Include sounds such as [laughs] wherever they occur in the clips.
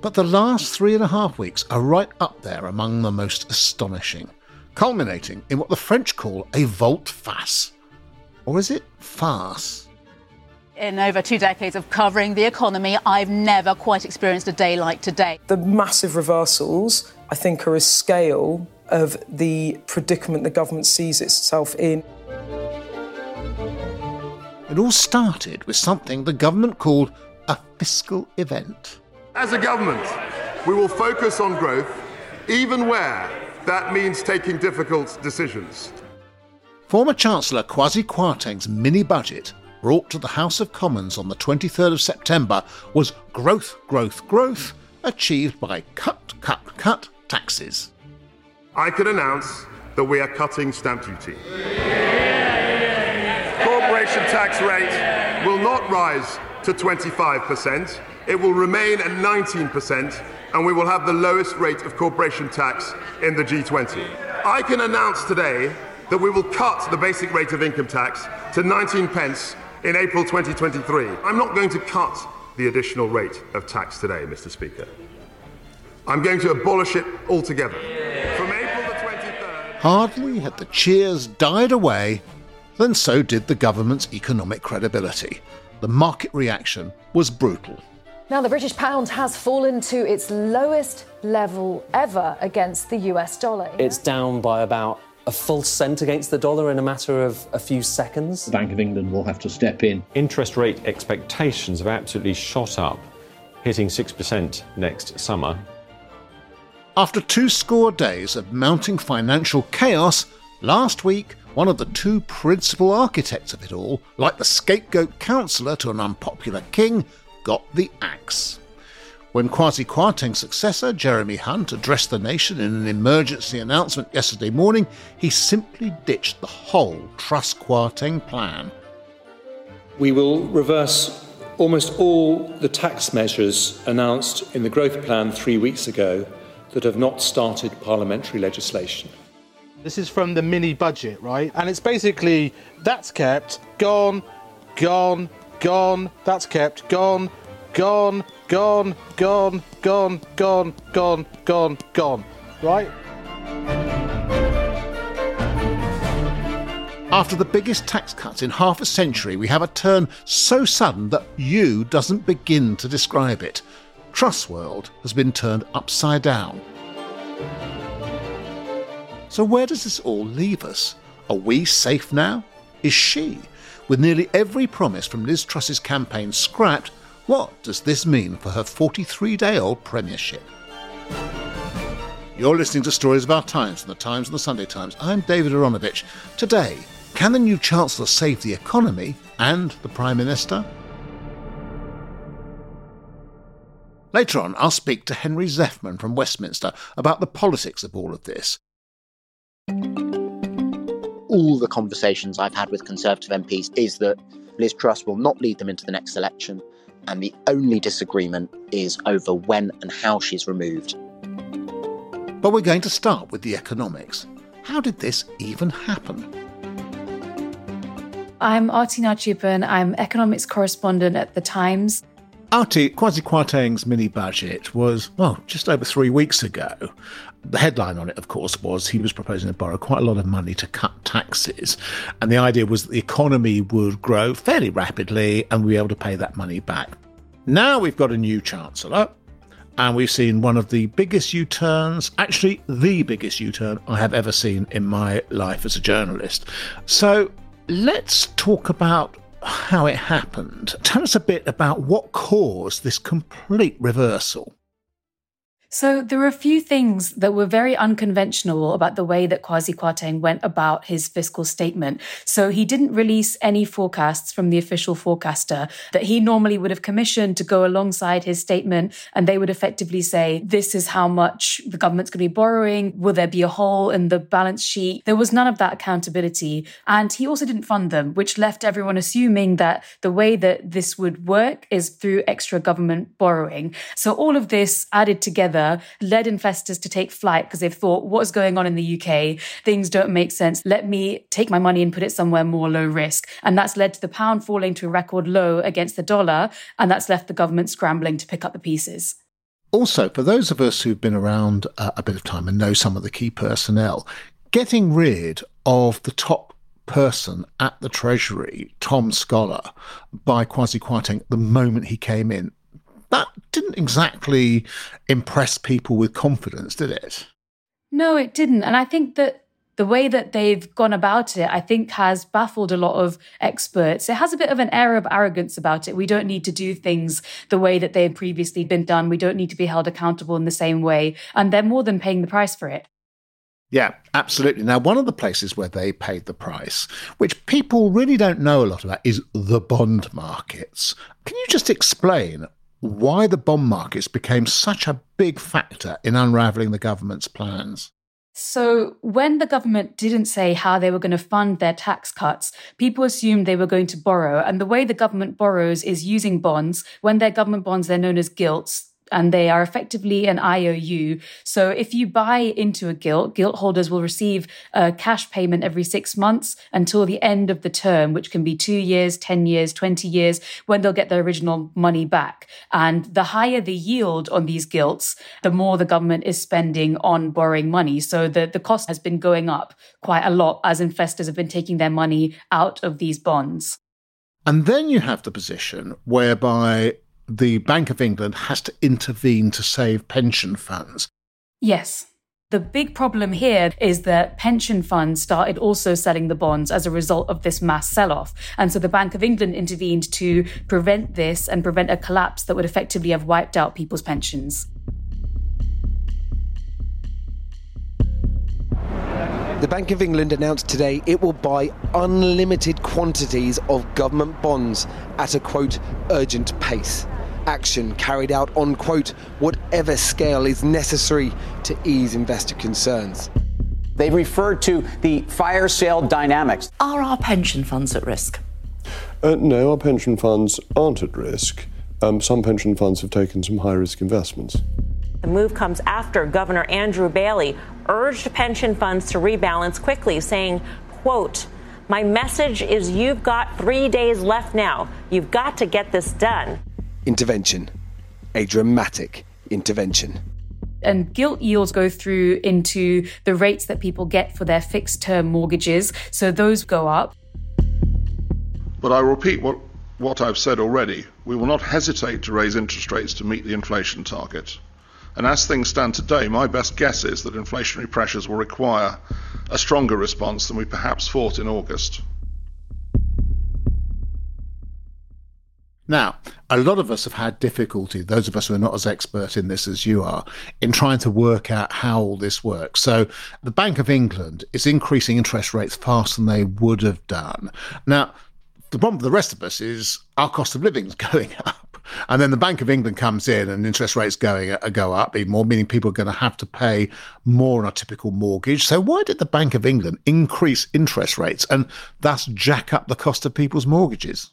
But the last three and a half weeks are right up there among the most astonishing, culminating in what the French call a volte face. Or is it farce? In over two decades of covering the economy, I've never quite experienced a day like today. The massive reversals, I think, are a scale of the predicament the government sees itself in. It all started with something the government called a fiscal event. As a government, we will focus on growth, even where that means taking difficult decisions. Former Chancellor Kwasi Kwarteng's mini budget, brought to the House of Commons on the 23rd of September, was growth, growth, growth, achieved by cut, cut, cut taxes. I can announce that we are cutting stamp duty. Corporation tax rate will not rise to 25%. It will remain at 19%, and we will have the lowest rate of corporation tax in the G20. I can announce today that we will cut the basic rate of income tax to 19 pence in April 2023. I'm not going to cut the additional rate of tax today, Mr. Speaker. I'm going to abolish it altogether. From April the 23rd. Hardly had the cheers died away, than so did the government's economic credibility. The market reaction was brutal. Now, the British pound has fallen to its lowest level ever against the US dollar. It's down by about a full cent against the dollar in a matter of a few seconds. The Bank of England will have to step in. Interest rate expectations have absolutely shot up, hitting 6% next summer. After two score days of mounting financial chaos, last week one of the two principal architects of it all, like the scapegoat counsellor to an unpopular king, got the axe. When Kwasi Kwarteng's successor, Jeremy Hunt, addressed the nation in an emergency announcement yesterday morning, he simply ditched the whole Truss Kwarteng plan. We will reverse almost all the tax measures announced in the growth plan three weeks ago that have not started parliamentary legislation. This is from the mini budget, right? And it's basically that's kept, gone, gone, gone, that's kept, gone, gone, gone, gone, gone, gone, gone, gone, gone, right? After the biggest tax cuts in half a century, we have a turn so sudden that you doesn't begin to describe it. Truss World has been turned upside down. So, where does this all leave us? Are we safe now? Is she? With nearly every promise from Liz Truss's campaign scrapped, what does this mean for her 43 day old premiership? You're listening to Stories of Our Times from the Times and the Sunday Times. I'm David Aaronovitch. Today, can the new Chancellor save the economy and the Prime Minister? Later on, I'll speak to Henry Zeffman from Westminster about the politics of all of this. All the conversations I've had with Conservative MPs is that Liz Truss will not lead them into the next election, and the only disagreement is over when and how she's removed. But we're going to start with the economics. How did this even happen? I'm Arthi Nachiappan. I'm economics correspondent at The Times. Arthi, Kwasi Kwarteng's mini budget was, well, just over three weeks ago. The headline on it, of course, was he was proposing to borrow quite a lot of money to cut taxes. And the idea was that the economy would grow fairly rapidly and we'd be able to pay that money back. Now we've got a new Chancellor, and we've seen one of the biggest U turns, actually, the biggest U turn I have ever seen in my life as a journalist. So let's talk about how it happened. Tell us a bit about what caused this complete reversal. So there were a few things that were very unconventional about the way that Kwasi Kwarteng went about his fiscal statement. So he didn't release any forecasts from the official forecaster that he normally would have commissioned to go alongside his statement, and they would effectively say, "This is how much the government's going to be borrowing. Will there be a hole in the balance sheet?" There was none of that accountability, and he also didn't fund them, which left everyone assuming that the way that this would work is through extra government borrowing. So all of this added together led investors to take flight because they've thought, what's going on in the UK? Things don't make sense. Let me take my money and put it somewhere more low risk. And that's led to the pound falling to a record low against the dollar. And that's left the government scrambling to pick up the pieces. Also, for those of us who've been around uh, a bit of time and know some of the key personnel, getting rid of the top person at the Treasury, Tom Scholar, by Kwasi Kwarteng the moment he came in that didn't exactly impress people with confidence, did it? No, it didn't. And I think that the way that they've gone about it, I think, has baffled a lot of experts. It has a bit of an air of arrogance about it. We don't need to do things the way that they've previously been done. We don't need to be held accountable in the same way. And they're more than paying the price for it. Yeah, absolutely. Now, one of the places where they paid the price, which people really don't know a lot about, is the bond markets. Can you just explain why the bond markets became such a big factor in unraveling the government's plans. So, when the government didn't say how they were going to fund their tax cuts, people assumed they were going to borrow. And the way the government borrows is using bonds. When they're government bonds, they're known as gilts and they are effectively an IOU. So if you buy into a gilt, gilt holders will receive a cash payment every six months until the end of the term, which can be two years, 10 years, 20 years, when they'll get their original money back. And the higher the yield on these gilts, the more the government is spending on borrowing money. So the, the cost has been going up quite a lot as investors have been taking their money out of these bonds. And then you have the position whereby the Bank of England has to intervene to save pension funds. Yes. The big problem here is that pension funds started also selling the bonds as a result of this mass sell off. And so the Bank of England intervened to prevent this and prevent a collapse that would effectively have wiped out people's pensions. The Bank of England announced today it will buy unlimited quantities of government bonds at a quote urgent pace action carried out on, quote, whatever scale is necessary to ease investor concerns. They referred to the fire sale dynamics. Are our pension funds at risk? Uh, no, our pension funds aren't at risk. Um, some pension funds have taken some high risk investments. The move comes after Governor Andrew Bailey urged pension funds to rebalance quickly, saying, quote, my message is you've got three days left now. You've got to get this done intervention, a dramatic intervention. And gilt yields go through into the rates that people get for their fixed term mortgages. So those go up. But I repeat what, what I've said already. We will not hesitate to raise interest rates to meet the inflation target. And as things stand today, my best guess is that inflationary pressures will require a stronger response than we perhaps thought in August. Now, a lot of us have had difficulty, those of us who are not as expert in this as you are, in trying to work out how all this works. So, the Bank of England is increasing interest rates faster than they would have done. Now, the problem for the rest of us is our cost of living is [laughs] going up. And then the Bank of England comes in and interest rates going uh, go up even more, meaning people are going to have to pay more on a typical mortgage. So why did the Bank of England increase interest rates and thus jack up the cost of people's mortgages?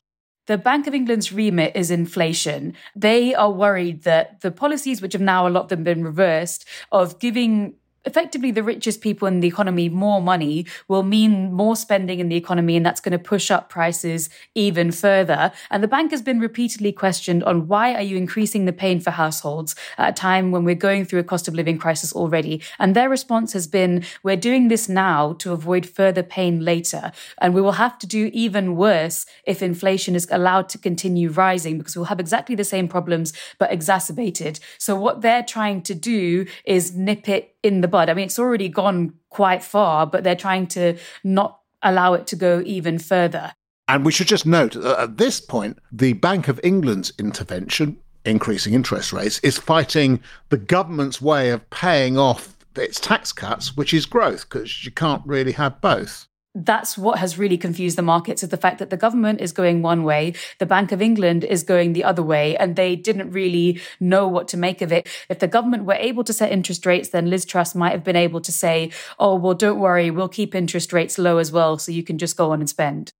The Bank of England's remit is inflation. They are worried that the policies, which have now a lot of them been reversed, of giving effectively the richest people in the economy more money will mean more spending in the economy and that's going to push up prices even further. And the bank has been repeatedly questioned on why are you increasing the pain for households at a time when we're going through a cost of living crisis already? And their response has been we're doing this now to avoid further pain later and we will have to do even worse if inflation is allowed to continue rising because we'll have exactly the same problems but exacerbated. So what they're trying to do is nip it in the bud. I mean, it's already gone quite far, but they're trying to not allow it to go even further. And we should just note that at this point, the Bank of England's intervention increasing interest rates, is fighting the government's way of paying off its tax cuts, which is growth, because you can't really have both that's what has really confused the markets is the fact that the government is going one way, the Bank of England is going the other way, and they didn't really know what to make of it. If the government were able to set interest rates, then Liz Truss might have been able to say, oh, well, don't worry, we'll keep interest rates low as well, so you can just go on and spend.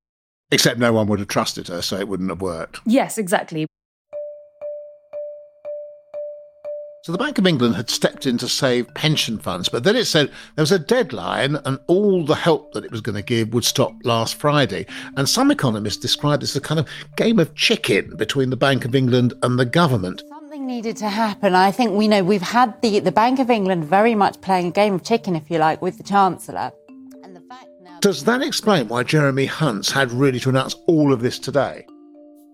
Except no one would have trusted her, so it wouldn't have worked. Yes, exactly. So the Bank of England had stepped in to save pension funds, but then it said there was a deadline and all the help that it was going to give would stop last Friday. And some economists described this as a kind of game of chicken between the Bank of England and the government. Something needed to happen. I think we know we've had the, the Bank of England very much playing a game of chicken, if you like, with the Chancellor. Does that explain why Jeremy Hunt's had really to announce all of this today?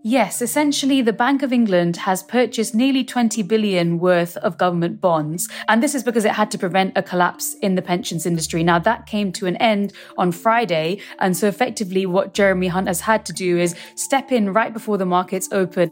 Yes, essentially, the Bank of England has purchased nearly 20 billion worth of government bonds. And this is because it had to prevent a collapse in the pensions industry. Now, that came to an end on Friday. And so, effectively, what Jeremy Hunt has had to do is step in right before the markets open.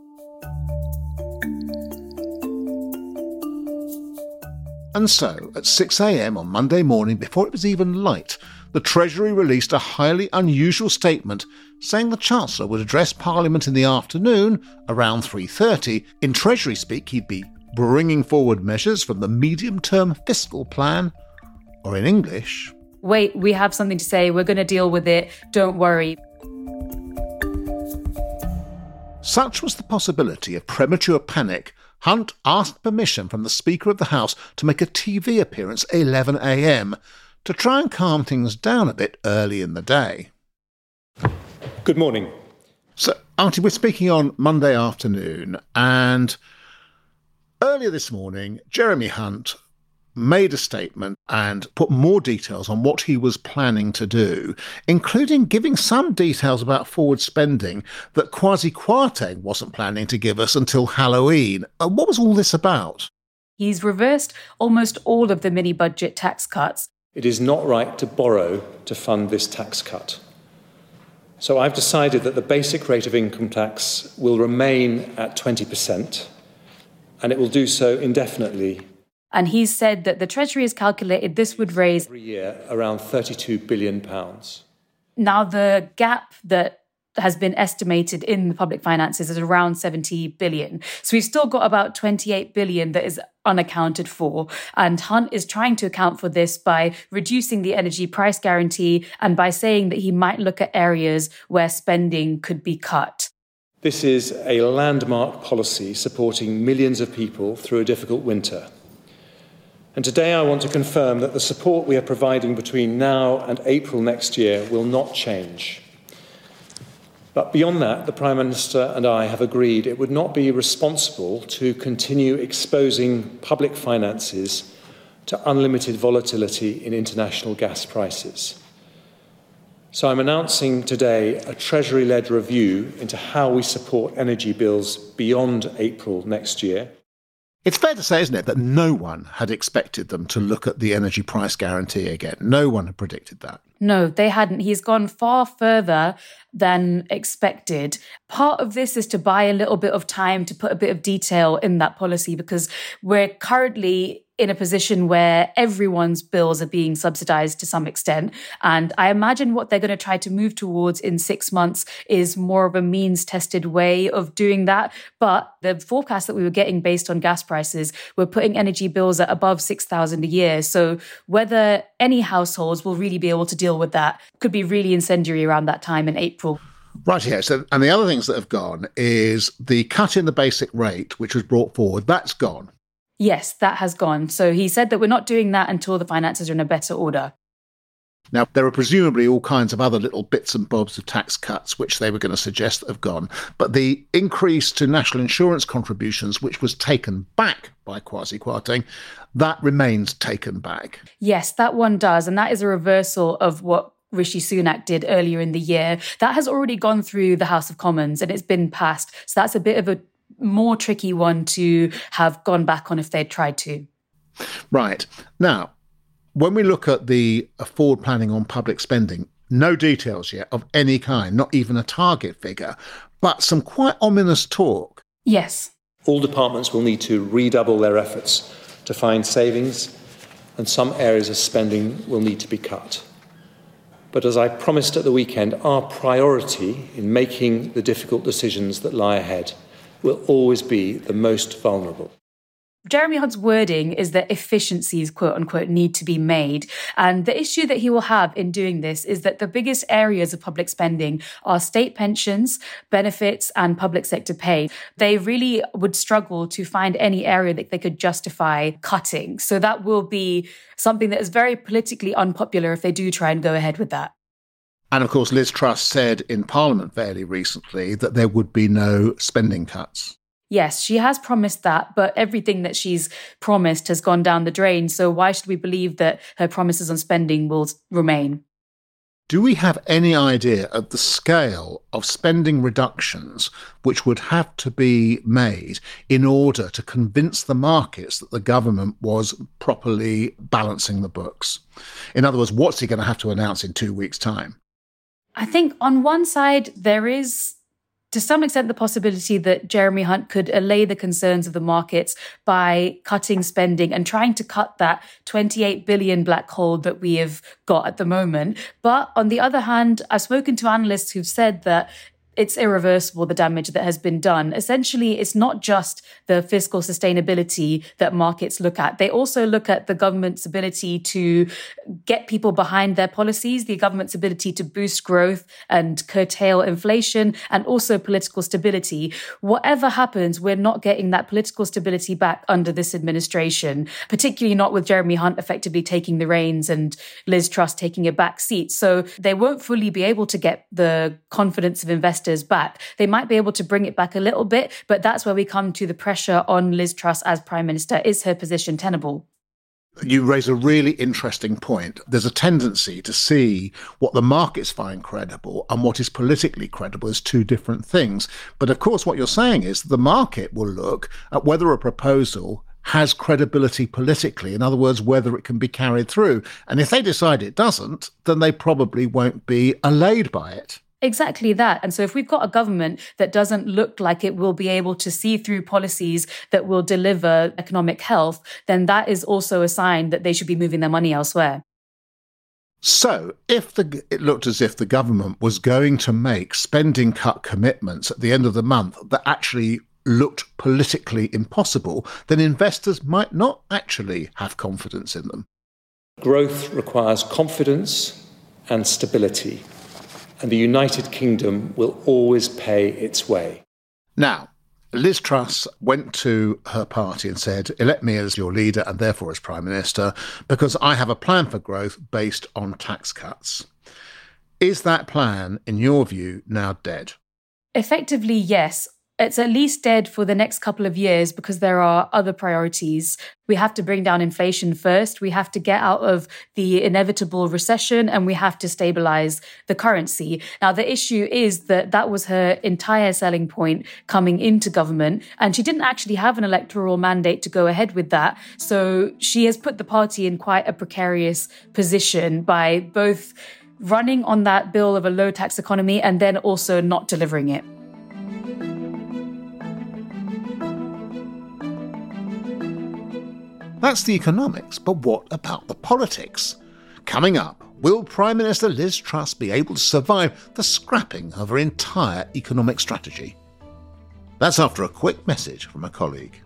And so, at 6am on Monday morning, before it was even light, the Treasury released a highly unusual statement saying the Chancellor would address Parliament in the afternoon around 3:30. In Treasury speak, he'd be bringing forward measures from the medium-term fiscal plan, or in English, wait, we have something to say, we're going to deal with it, don't worry. Such was the possibility of premature panic Hunt asked permission from the Speaker of the House to make a TV appearance at 11am to try and calm things down a bit early in the day. Good morning. So, Arthi, we're speaking on Monday afternoon, and earlier this morning, Jeremy Hunt made a statement and put more details on what he was planning to do, including giving some details about forward spending that Kwasi Kwarteng wasn't planning to give us until Halloween. Uh, what was all this about? He's reversed almost all of the mini budget tax cuts. It is not right to borrow to fund this tax cut. So I've decided that the basic rate of income tax will remain at 20%, and it will do so indefinitely and he said that the Treasury has calculated this would raise every year around 32 billion pounds. Now the gap that has been estimated in the public finances is around 70 billion. So we've still got about 28 billion that is unaccounted for. And Hunt is trying to account for this by reducing the energy price guarantee and by saying that he might look at areas where spending could be cut. This is a landmark policy supporting millions of people through a difficult winter. And today I want to confirm that the support we are providing between now and April next year will not change. But beyond that, the Prime Minister and I have agreed it would not be responsible to continue exposing public finances to unlimited volatility in international gas prices. So I'm announcing today a Treasury led review into how we support energy bills beyond April next year. It's fair to say, isn't it, that no one had expected them to look at the energy price guarantee again. No one had predicted that. No, they hadn't. He's gone far further than expected. Part of this is to buy a little bit of time to put a bit of detail in that policy because we're currently in a position where everyone's bills are being subsidized to some extent. And I imagine what they're going to try to move towards in six months is more of a means tested way of doing that. But the forecast that we were getting based on gas prices were putting energy bills at above 6,000 a year. So whether any households will really be able to deal with that could be really incendiary around that time in April. Right here. So, and the other things that have gone is the cut in the basic rate, which was brought forward. That's gone. Yes, that has gone. So he said that we're not doing that until the finances are in a better order. Now, there are presumably all kinds of other little bits and bobs of tax cuts which they were going to suggest that have gone. But the increase to national insurance contributions, which was taken back by Kwasi Kwarteng, that remains taken back. Yes, that one does. And that is a reversal of what Rishi Sunak did earlier in the year. That has already gone through the House of Commons and it's been passed. So that's a bit of a more tricky one to have gone back on if they'd tried to. Right. Now, when we look at the forward planning on public spending, no details yet of any kind, not even a target figure, but some quite ominous talk. Yes. All departments will need to redouble their efforts to find savings, and some areas of spending will need to be cut. But as I promised at the weekend, our priority in making the difficult decisions that lie ahead will always be the most vulnerable. Jeremy Hunt's wording is that efficiencies, quote unquote, need to be made. And the issue that he will have in doing this is that the biggest areas of public spending are state pensions, benefits, and public sector pay. They really would struggle to find any area that they could justify cutting. So that will be something that is very politically unpopular if they do try and go ahead with that. And of course, Liz Truss said in Parliament fairly recently that there would be no spending cuts. Yes, she has promised that, but everything that she's promised has gone down the drain. So why should we believe that her promises on spending will remain? Do we have any idea of the scale of spending reductions which would have to be made in order to convince the markets that the government was properly balancing the books? In other words, what's he going to have to announce in two weeks' time? I think on one side, there is to some extent the possibility that Jeremy Hunt could allay the concerns of the markets by cutting spending and trying to cut that 28 billion black hole that we have got at the moment. But on the other hand, I've spoken to analysts who've said that it's irreversible, the damage that has been done. Essentially, it's not just the fiscal sustainability that markets look at. They also look at the government's ability to get people behind their policies, the government's ability to boost growth and curtail inflation, and also political stability. Whatever happens, we're not getting that political stability back under this administration, particularly not with Jeremy Hunt effectively taking the reins and Liz Truss taking a back seat. So they won't fully be able to get the confidence of investors back. They might be able to bring it back a little bit, but that's where we come to the pressure on Liz Truss as Prime Minister. Is her position tenable? You raise a really interesting point. There's a tendency to see what the markets find credible and what is politically credible as two different things. But of course, what you're saying is the market will look at whether a proposal has credibility politically. In other words, whether it can be carried through. And if they decide it doesn't, then they probably won't be allayed by it. Exactly that. And so, if we've got a government that doesn't look like it will be able to see through policies that will deliver economic health, then that is also a sign that they should be moving their money elsewhere. So, if the, it looked as if the government was going to make spending cut commitments at the end of the month that actually looked politically impossible, then investors might not actually have confidence in them. Growth requires confidence and stability and the United Kingdom will always pay its way. Now, Liz Truss went to her party and said, Elect me as your leader and therefore as Prime Minister, because I have a plan for growth based on tax cuts. Is that plan, in your view, now dead? Effectively, yes it's at least dead for the next couple of years because there are other priorities. We have to bring down inflation first. We have to get out of the inevitable recession and we have to stabilize the currency. Now, the issue is that that was her entire selling point coming into government. And she didn't actually have an electoral mandate to go ahead with that. So she has put the party in quite a precarious position by both running on that bill of a low tax economy and then also not delivering it. That's the economics, but what about the politics? Coming up, will Prime Minister Liz Truss be able to survive the scrapping of her entire economic strategy? That's after a quick message from a colleague.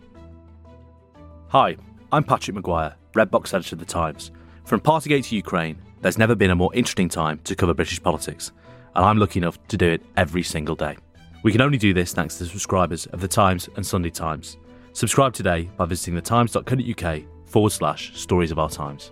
Hi, I'm Patrick Maguire, Red Box editor of The Times. From Partygate to Ukraine, there's never been a more interesting time to cover British politics, and I'm lucky enough to do it every single day. We can only do this thanks to the subscribers of The Times and Sunday Times. Subscribe today by visiting thetimes.co.uk forward slash stories of our times.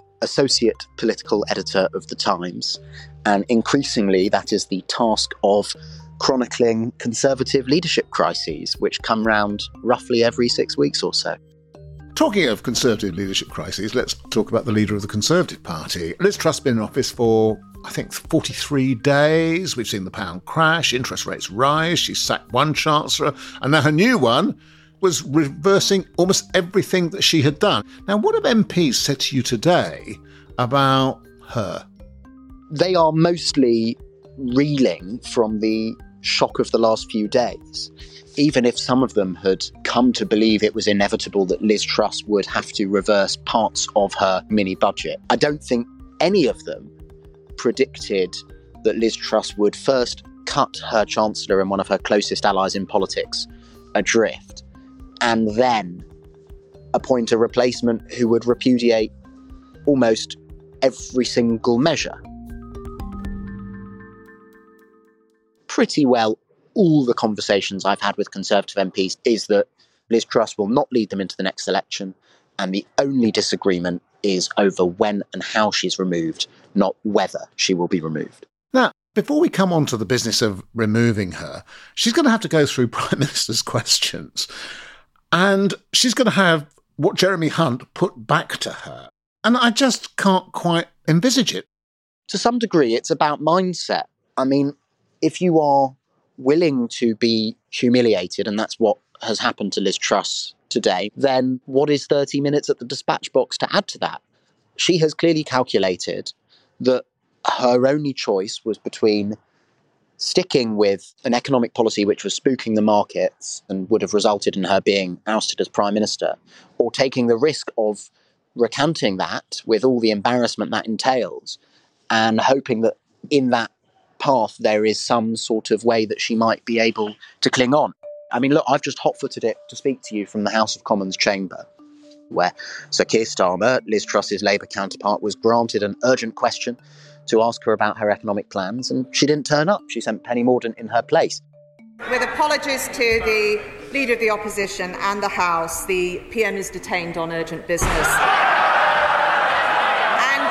associate political editor of The Times. And increasingly, that is the task of chronicling conservative leadership crises, which come round roughly every six weeks or so. Talking of Conservative leadership crises, let's talk about the leader of the Conservative Party. Liz Truss has been in office for, I think, 43 days. We've seen the pound crash, interest rates rise. She's sacked one chancellor, and now her new one was reversing almost everything that she had done. Now, what have MPs said to you today about her? They are mostly reeling from the shock of the last few days. Even if some of them had come to believe it was inevitable that Liz Truss would have to reverse parts of her mini budget, I don't think any of them predicted that Liz Truss would first cut her Chancellor and one of her closest allies in politics adrift and then appoint a replacement who would repudiate almost every single measure. Pretty well, all the conversations I've had with Conservative MPs is that Liz Truss will not lead them into the next election, and the only disagreement is over when and how she's removed, not whether she will be removed. Now, before we come on to the business of removing her, she's going to have to go through [laughs] Prime Minister's questions. And she's going to have what Jeremy Hunt put back to her. And I just can't quite envisage it. To some degree, it's about mindset. I mean, if you are willing to be humiliated, and that's what has happened to Liz Truss today, then what is 30 minutes at the dispatch box to add to that? She has clearly calculated that her only choice was between sticking with an economic policy which was spooking the markets and would have resulted in her being ousted as prime minister, or taking the risk of recanting that with all the embarrassment that entails, and hoping that in that path there is some sort of way that she might be able to cling on. I mean, look, I've just hot footed it to speak to you from the House of Commons chamber, where Sir Keir Starmer, Liz Truss's Labour counterpart, was granted an urgent question to ask her about her economic plans, and she didn't turn up. She sent Penny Mordaunt in her place. With apologies to the Leader of the Opposition and the House, the PM is detained on urgent business. And,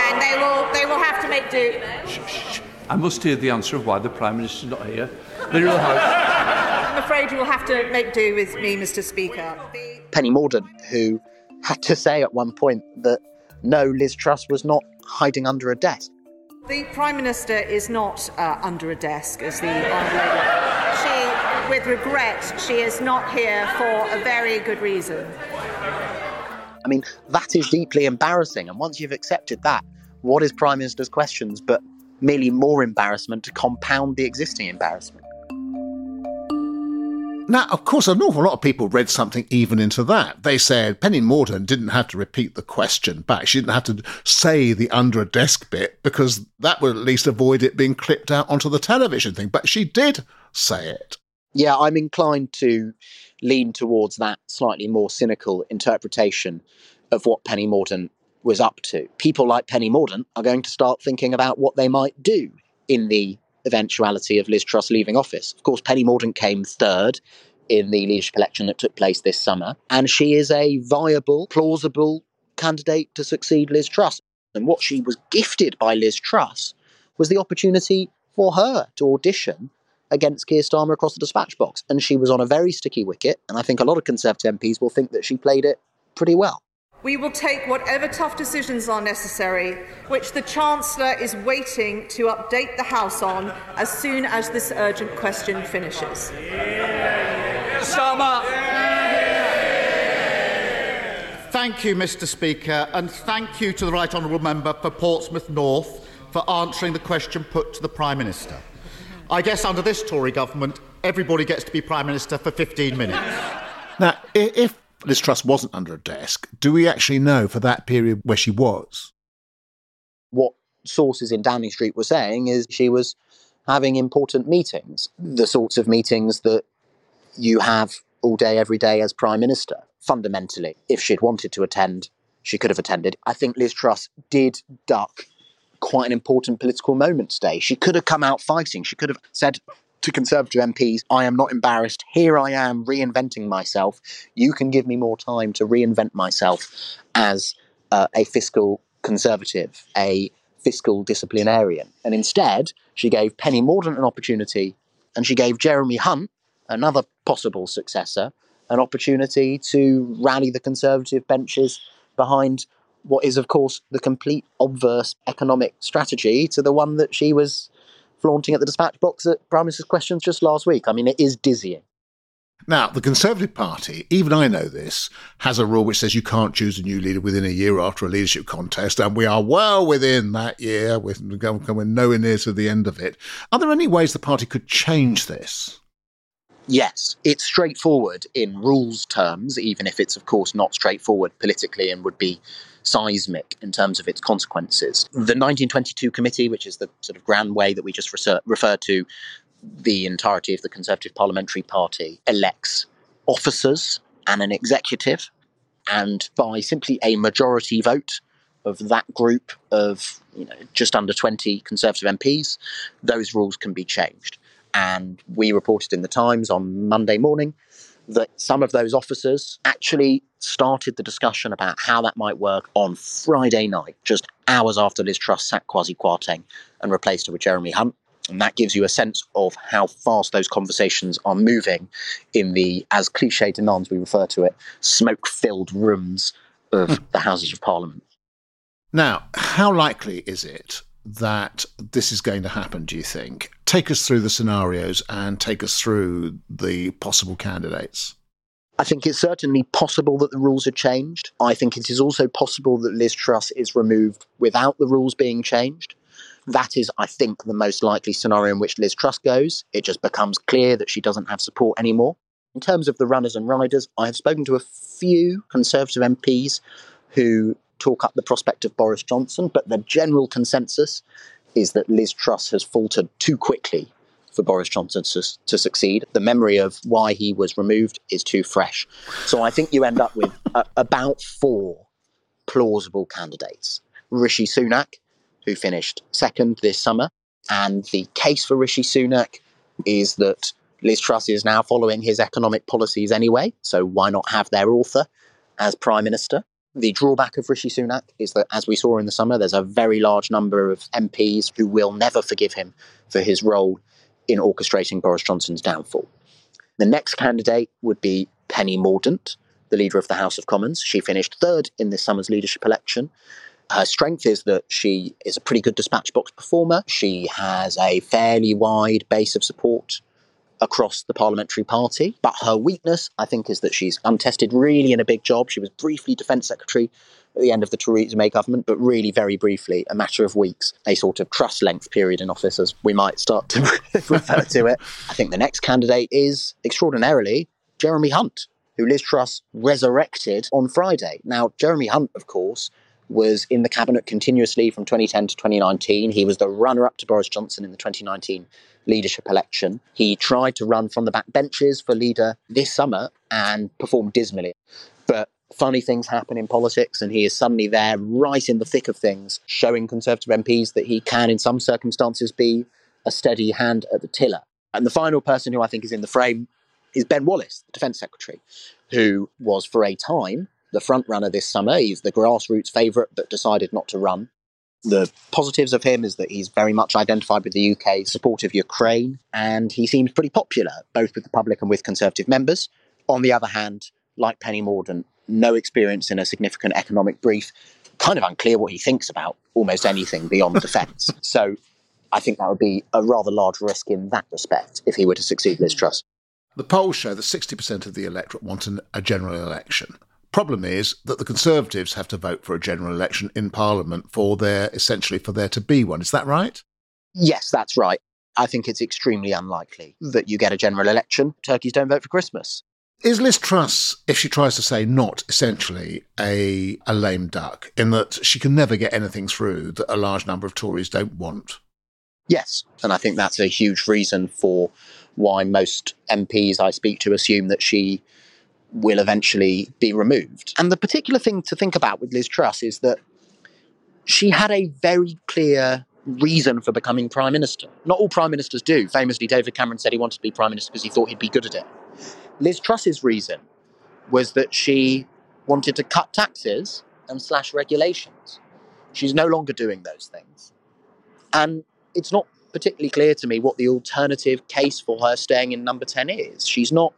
and they, will, they will have to make do. I must hear the answer of why the Prime Minister is not here. Leader of the House. I'm afraid you will have to make do with me, Mr. Speaker. Penny Mordaunt, who had to say at one point that no, Liz Truss was not hiding under a desk. The Prime Minister is not uh, under a desk, as the Honourable She, with regret, she is not here for a very good reason. I mean, that is deeply embarrassing. And once you've accepted that, what is Prime Minister's questions but merely more embarrassment to compound the existing embarrassment? Now, of course, an awful lot of people read something even into that. They said Penny Mordaunt didn't have to repeat the question back. She didn't have to say the under a desk bit because that would at least avoid it being clipped out onto the television thing. But she did say it. Yeah, I'm inclined to lean towards that slightly more cynical interpretation of what Penny Mordaunt was up to. People like Penny Mordaunt are going to start thinking about what they might do in the eventuality of Liz Truss leaving office. Of course, Penny Mordaunt came third in the leadership election that took place this summer, and she is a viable, plausible candidate to succeed Liz Truss. And what she was gifted by Liz Truss was the opportunity for her to audition against Keir Starmer across the dispatch box. And she was on a very sticky wicket, and I think a lot of Conservative MPs will think that she played it pretty well. We will take whatever tough decisions are necessary, which the Chancellor is waiting to update the House on as soon as this urgent question finishes. Starmer. Thank you, Mr. Speaker, and thank you to the Right Honourable Member for Portsmouth North for answering the question put to the Prime Minister. I guess under this Tory government, everybody gets to be Prime Minister for 15 minutes. Now, if Liz Truss wasn't under a desk, do we actually know for that period where she was? What sources in Downing Street were saying is she was having important meetings, the sorts of meetings that you have all day, every day as Prime Minister. Fundamentally, if she'd wanted to attend, she could have attended. I think Liz Truss did duck quite an important political moment today. She could have come out fighting. She could have said to Conservative MPs, I am not embarrassed. Here I am reinventing myself. You can give me more time to reinvent myself as uh, a fiscal conservative, a fiscal disciplinarian. And instead, she gave Penny Mordaunt an opportunity and she gave Jeremy Hunt, another possible successor, an opportunity to rally the Conservative benches behind what is, of course, the complete obverse economic strategy to the one that she was flaunting at the dispatch box at Prime Minister's questions just last week. I mean, it is dizzying. Now, the Conservative Party, even I know this, has a rule which says you can't choose a new leader within a year after a leadership contest, and we are well within that year. We're, we're nowhere near to the end of it. Are there any ways the party could change this? Yes, it's straightforward in rules terms, even if it's, of course, not straightforward politically and would be seismic in terms of its consequences. The 1922 committee, which is the sort of grand way that we just refer, to the entirety of the Conservative Parliamentary Party, elects officers and an executive, and by simply a majority vote of that group of you know just under 20 Conservative MPs, those rules can be changed. And we reported in the Times on Monday morning that some of those officers actually started the discussion about how that might work on Friday night, just hours after Liz Truss sacked Kwasi Kwarteng and replaced her with Jeremy Hunt. And that gives you a sense of how fast those conversations are moving in the, as cliche demands we refer to it, smoke filled rooms of hmm. the Houses of Parliament. Now, how likely is it that this is going to happen, do you think? Take us through the scenarios and take us through the possible candidates. I think it's certainly possible that the rules are changed. I think it is also possible that Liz Truss is removed without the rules being changed. That is, I think, the most likely scenario in which Liz Truss goes. It just becomes clear that she doesn't have support anymore. In terms of the runners and riders, I have spoken to a few Conservative MPs who talk up the prospect of Boris Johnson, but the general consensus is that Liz Truss has faltered too quickly for Boris Johnson to, to, succeed. The memory of why he was removed is too fresh. So I think you end up with a, about four plausible candidates. Rishi Sunak, who finished second this summer. And the case for Rishi Sunak is that Liz Truss is now following his economic policies anyway. So why not have their author as Prime Minister? The drawback of Rishi Sunak is that, as we saw in the summer, there's a very large number of MPs who will never forgive him for his role in orchestrating Boris Johnson's downfall. The next candidate would be Penny Mordaunt, the leader of the House of Commons. She finished third in this summer's leadership election. Her strength is that she is a pretty good dispatch box performer. She has a fairly wide base of support across the parliamentary party. But her weakness, I think, is that she's untested really in a big job. She was briefly defence secretary at the end of the Theresa May government, but really very briefly, a matter of weeks, a sort of Truss length period in office, as we might start to [laughs] refer to it. I think the next candidate is extraordinarily Jeremy Hunt, who Liz Truss resurrected on Friday. Now, Jeremy Hunt, of course, was in the cabinet continuously from 2010 to 2019. He was the runner up to Boris Johnson in the 2019 leadership election. He tried to run from the back benches for leader this summer and performed dismally. But funny things happen in politics, and he is suddenly there, right in the thick of things, showing Conservative MPs that he can, in some circumstances, be a steady hand at the tiller. And the final person who I think is in the frame is Ben Wallace, the Defence Secretary, who was for a time the front runner this summer. He's the grassroots favourite but decided not to run. The positives of him is that he's very much identified with the UK support of Ukraine, and he seems pretty popular, both with the public and with Conservative members. On the other hand, like Penny Mordaunt, no experience in a significant economic brief, kind of unclear what he thinks about almost anything beyond [laughs] defence. So I think that would be a rather large risk in that respect if he were to succeed Liz Truss. The polls show that 60% of the electorate want an, a general election. Problem is that the Conservatives have to vote for a general election in Parliament for there, essentially, for there to be one. Is that right? Yes, that's right. I think it's extremely unlikely that you get a general election. Turkeys don't vote for Christmas. Is Liz Truss, if she tries to say not essentially a, a lame duck, in that she can never get anything through that a large number of Tories don't want? Yes, and I think that's a huge reason for why most MPs I speak to assume that she will eventually be removed. And the particular thing to think about with Liz Truss is that she had a very clear reason for becoming prime minister. Not all prime ministers do. Famously, David Cameron said he wanted to be prime minister because he thought he'd be good at it. Liz Truss's reason was that she wanted to cut taxes and slash regulations. She's no longer doing those things. And it's not particularly clear to me what the alternative case for her staying in number 10 is. She's not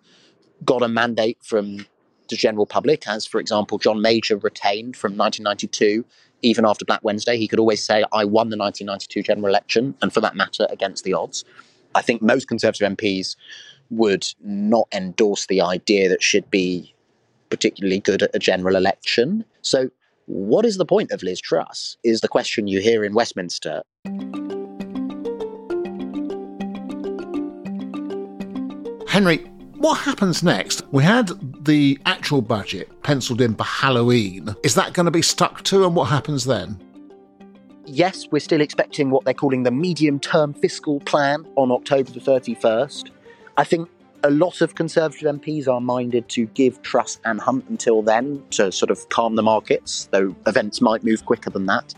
got a mandate from the general public, as, for example, John Major retained from 1992. Even after Black Wednesday, he could always say, I won the 1992 general election, and for that matter, against the odds. I think most Conservative MPs would not endorse the idea that she'd be particularly good at a general election. So, what is the point of Liz Truss? Is the question you hear in Westminster. Henry, what happens next? We had the actual budget penciled in for Halloween. Is that going to be stuck to, and what happens then? Yes, we're still expecting what they're calling the medium term fiscal plan on October the 31st. I think a lot of Conservative MPs are minded to give Truss and Hunt until then to sort of calm the markets, though events might move quicker than that.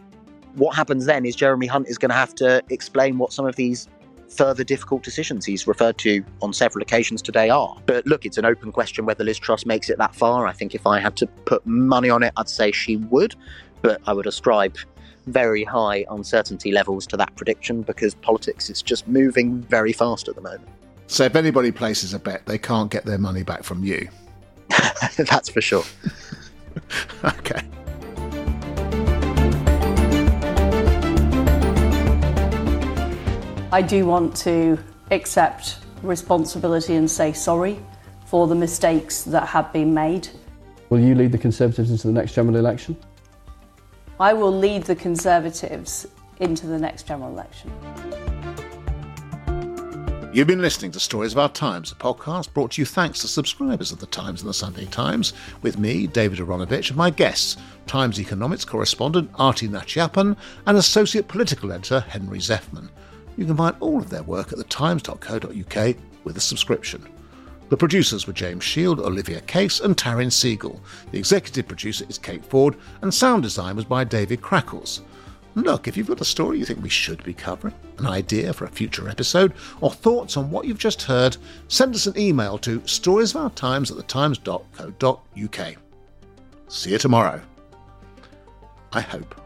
What happens then is Jeremy Hunt is going to have to explain what some of these further difficult decisions he's referred to on several occasions today are. But look, it's an open question whether Liz Truss makes it that far. I think if I had to put money on it, I'd say she would, but I would ascribe very high uncertainty levels to that prediction because politics is just moving very fast at the moment. So if anybody places a bet, they can't get their money back from you. [laughs] That's for sure. [laughs] okay. I do want to accept responsibility and say sorry for the mistakes that have been made. Will you lead the Conservatives into the next general election? I will lead the Conservatives into the next general election. You've been listening to Stories of Our Times, a podcast brought to you thanks to subscribers of the Times and the Sunday Times, with me, David Aaronovitch, and my guests, Times economics correspondent Arthi Nachiappan and associate political editor Henry Zeffman. You can find all of their work at thetimes.co.uk with a subscription. The producers were James Shield, Olivia Case, and Taryn Siegel. The executive producer is Kate Ford, and sound design was by David Crackles. Look, if you've got a story you think we should be covering, an idea for a future episode, or thoughts on what you've just heard, send us an email to storiesofourtimes at thetimes.co.uk. See you tomorrow. I hope.